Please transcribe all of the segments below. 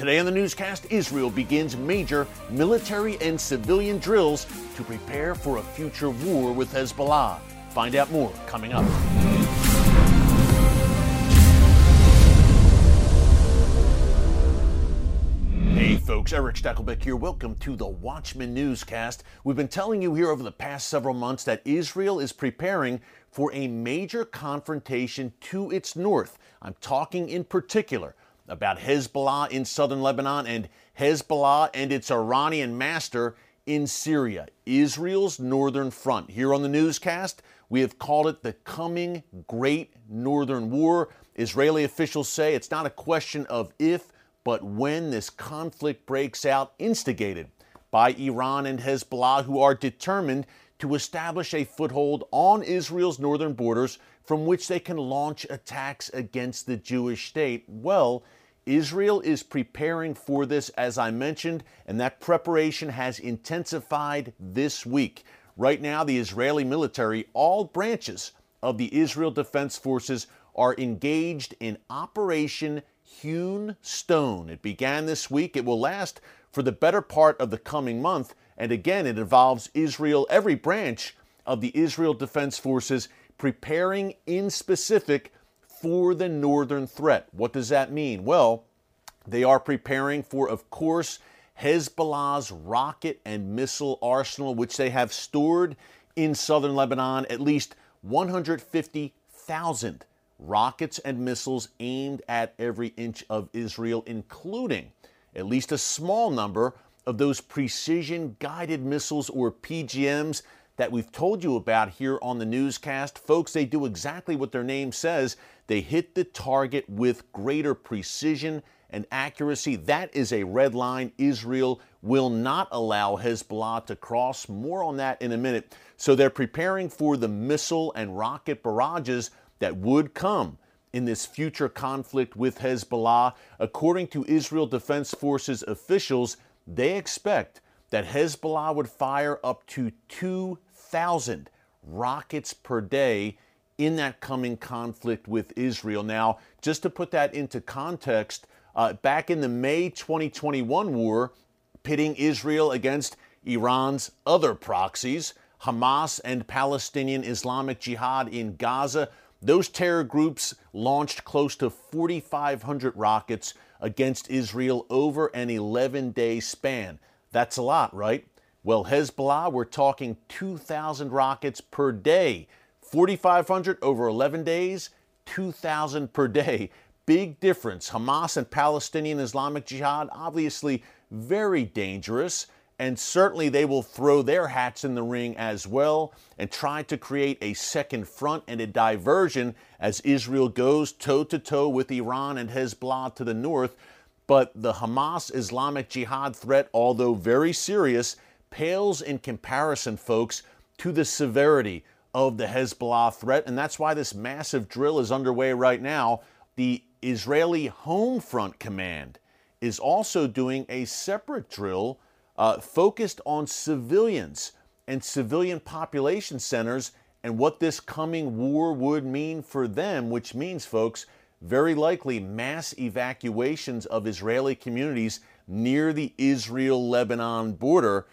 Today on the newscast, Israel begins major military and civilian drills to prepare for a future war with Hezbollah. Find out more coming up. Hey folks, Erick Stakelbeck here. Welcome to the Watchman Newscast. We've been telling you here over the past several months that Israel is preparing for a major confrontation to its north. I'm talking in particular about Hezbollah in southern Lebanon and Hezbollah and its Iranian master in Syria, Israel's northern front. Here on the newscast, we have called it the coming Great Northern War. Israeli officials say it's not a question of if, but when this conflict breaks out, instigated by Iran and Hezbollah, who are determined to establish a foothold on Israel's northern borders from which they can launch attacks against the Jewish state. Well, Israel is preparing for this, as I mentioned, and that preparation has intensified this week. Right now, the Israeli military, all branches of the Israel Defense Forces, are engaged in Operation Hewn Stone. It began this week. It will last for the better part of the coming month. And again, it involves Israel, every branch of the Israel Defense Forces preparing in specific for the northern threat. What does that mean? Well, they are preparing for, of course, Hezbollah's rocket and missile arsenal, which they have stored in southern Lebanon, at least 150,000 rockets and missiles aimed at every inch of Israel, including at least a small number of those precision guided missiles or PGMs that we've told you about here on the newscast. Folks, they do exactly what their name says. They hit the target with greater precision and accuracy. That is a red line. Israel will not allow Hezbollah to cross. More on that in a minute. So they're preparing for the missile and rocket barrages that would come in this future conflict with Hezbollah. According to Israel Defense Forces officials, they expect that Hezbollah would fire up to 2,000 rockets per day in that coming conflict with Israel. Now, just to put that into context, uh, back in the May 2021 war, pitting Israel against Iran's other proxies, Hamas and Palestinian Islamic Jihad in Gaza, those terror groups launched close to 4,500 rockets against Israel over an 11 day span. That's a lot, right? Well, Hezbollah, we're talking 2,000 rockets per day. 4,500 over 11 days, 2,000 per day. Big difference. Hamas and Palestinian Islamic Jihad, obviously very dangerous and certainly they will throw their hats in the ring as well and try to create a second front and a diversion as Israel goes toe to toe with Iran and Hezbollah to the north. But the Hamas Islamic Jihad threat, although very serious, pales in comparison, folks, to the severity of the Hezbollah threat. And that's why this massive drill is underway right now. The Israeli Home Front Command is also doing a separate drill uh, focused on civilians and civilian population centers and what this coming war would mean for them, which means, folks, very likely mass evacuations of Israeli communities near the Israel Lebanon border.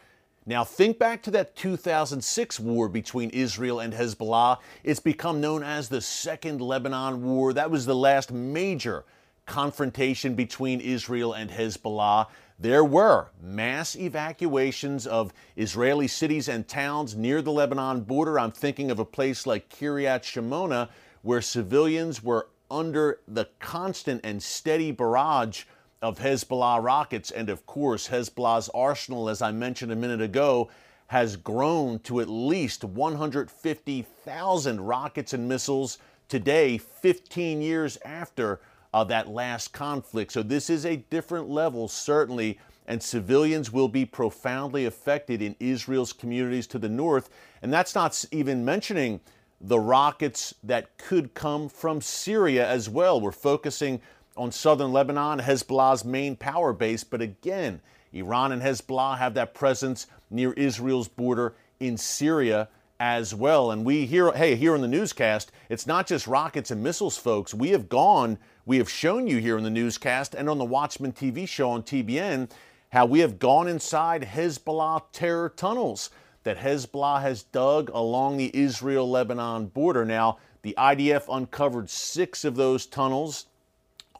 Now, think back to that 2006 war between Israel and Hezbollah. It's become known as the Second Lebanon War. That was the last major confrontation between Israel and Hezbollah there were mass evacuations of Israeli cities and towns near the Lebanon border. I'm thinking of a place like Kiryat Shimona, where civilians were under the constant and steady barrage of Hezbollah rockets. And of course, Hezbollah's arsenal, as I mentioned a minute ago, has grown to at least 150,000 rockets and missiles today, 15 years after of that last conflict. So this is a different level, certainly, and civilians will be profoundly affected in Israel's communities to the north. And that's not even mentioning the rockets that could come from Syria as well. We're focusing on southern Lebanon, Hezbollah's main power base, but again, Iran and Hezbollah have that presence near Israel's border in Syria as well. And we hear, hey, here in the newscast, it's not just rockets and missiles, folks. We have gone, we have shown you here in the newscast and on the Watchman TV show on TBN how we have gone inside Hezbollah terror tunnels that Hezbollah has dug along the Israel Lebanon border. Now, the IDF uncovered six of those tunnels.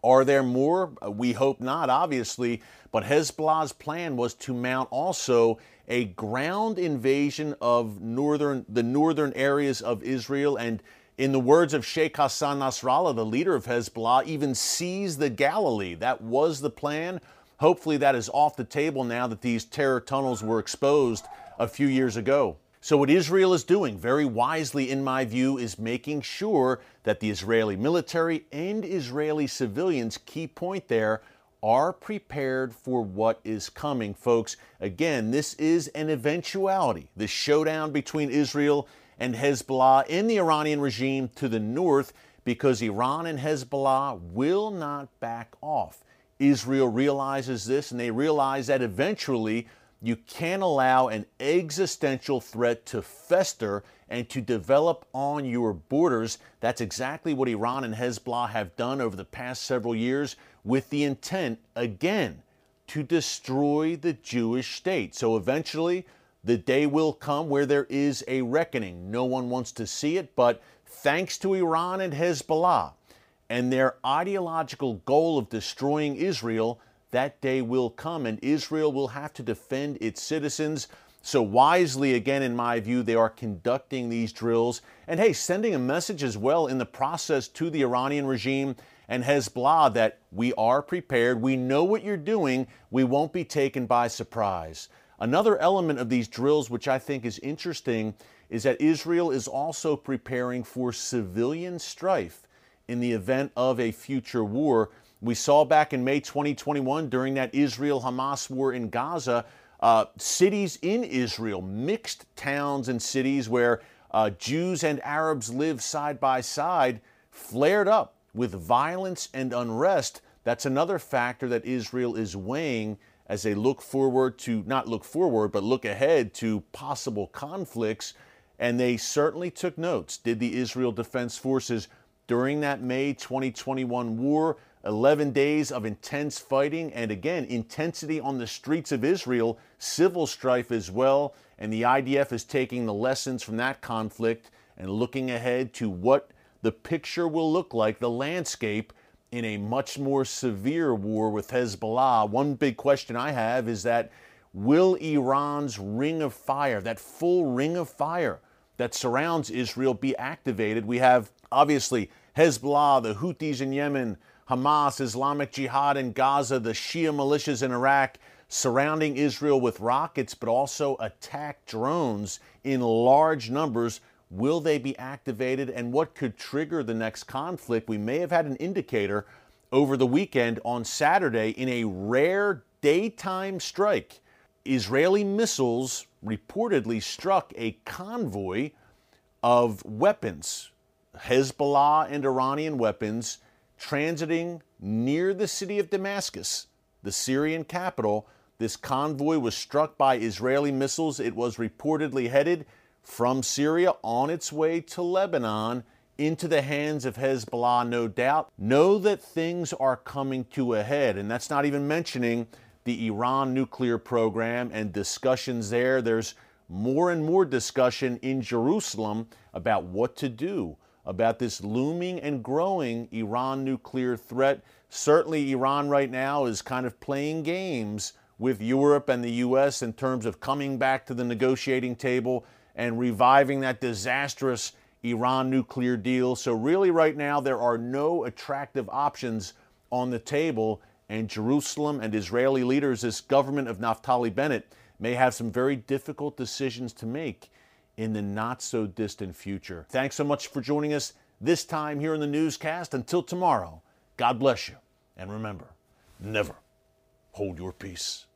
Are there more? Uh, we hope not, obviously. But Hezbollah's plan was to mount also a ground invasion of northern the northern areas of Israel and in the words of Sheikh Hassan Nasrallah, the leader of Hezbollah, even seize the Galilee. That was the plan. Hopefully, that is off the table now that these terror tunnels were exposed a few years ago. So, what Israel is doing, very wisely in my view, is making sure that the Israeli military and Israeli civilians, key point there, are prepared for what is coming, folks. Again, this is an eventuality. The showdown between Israel and Hezbollah in the Iranian regime to the north, because Iran and Hezbollah will not back off. Israel realizes this, and they realize that eventually you can't allow an existential threat to fester and to develop on your borders. That's exactly what Iran and Hezbollah have done over the past several years with the intent, again, to destroy the Jewish state. So eventually, the day will come where there is a reckoning. No one wants to see it, but thanks to Iran and Hezbollah and their ideological goal of destroying Israel, that day will come and Israel will have to defend its citizens. So, wisely, again, in my view, they are conducting these drills and, hey, sending a message as well in the process to the Iranian regime and Hezbollah that we are prepared, we know what you're doing, we won't be taken by surprise. Another element of these drills, which I think is interesting, is that Israel is also preparing for civilian strife in the event of a future war. We saw back in May 2021 during that Israel Hamas war in Gaza, uh, cities in Israel, mixed towns and cities where uh, Jews and Arabs live side by side, flared up with violence and unrest. That's another factor that Israel is weighing as they look forward to, not look forward, but look ahead to possible conflicts. And they certainly took notes, did the Israel Defense Forces during that May 2021 war 11 days of intense fighting, and again, intensity on the streets of Israel, civil strife as well. And the IDF is taking the lessons from that conflict and looking ahead to what the picture will look like, the landscape in a much more severe war with Hezbollah. One big question I have is that will Iran's ring of fire, that full ring of fire that surrounds Israel, be activated? We have obviously Hezbollah, the Houthis in Yemen, Hamas, Islamic Jihad in Gaza, the Shia militias in Iraq surrounding Israel with rockets, but also attack drones in large numbers. Will they be activated and what could trigger the next conflict? We may have had an indicator over the weekend on Saturday in a rare daytime strike. Israeli missiles reportedly struck a convoy of weapons, Hezbollah and Iranian weapons transiting near the city of Damascus, the Syrian capital. This convoy was struck by Israeli missiles. It was reportedly headed from Syria on its way to Lebanon into the hands of Hezbollah, no doubt. Know that things are coming to a head, and that's not even mentioning the Iran nuclear program and discussions there. There's more and more discussion in Jerusalem about what to do about this looming and growing Iran nuclear threat. Certainly, Iran right now is kind of playing games with Europe and the U.S. in terms of coming back to the negotiating table and reviving that disastrous Iran nuclear deal. So, really, right now, there are no attractive options on the table, and Jerusalem and Israeli leaders, this government of Naftali Bennett, may have some very difficult decisions to make in the not so distant future. Thanks so much for joining us this time here in the newscast. Until tomorrow, God bless you. And remember, never hold your peace.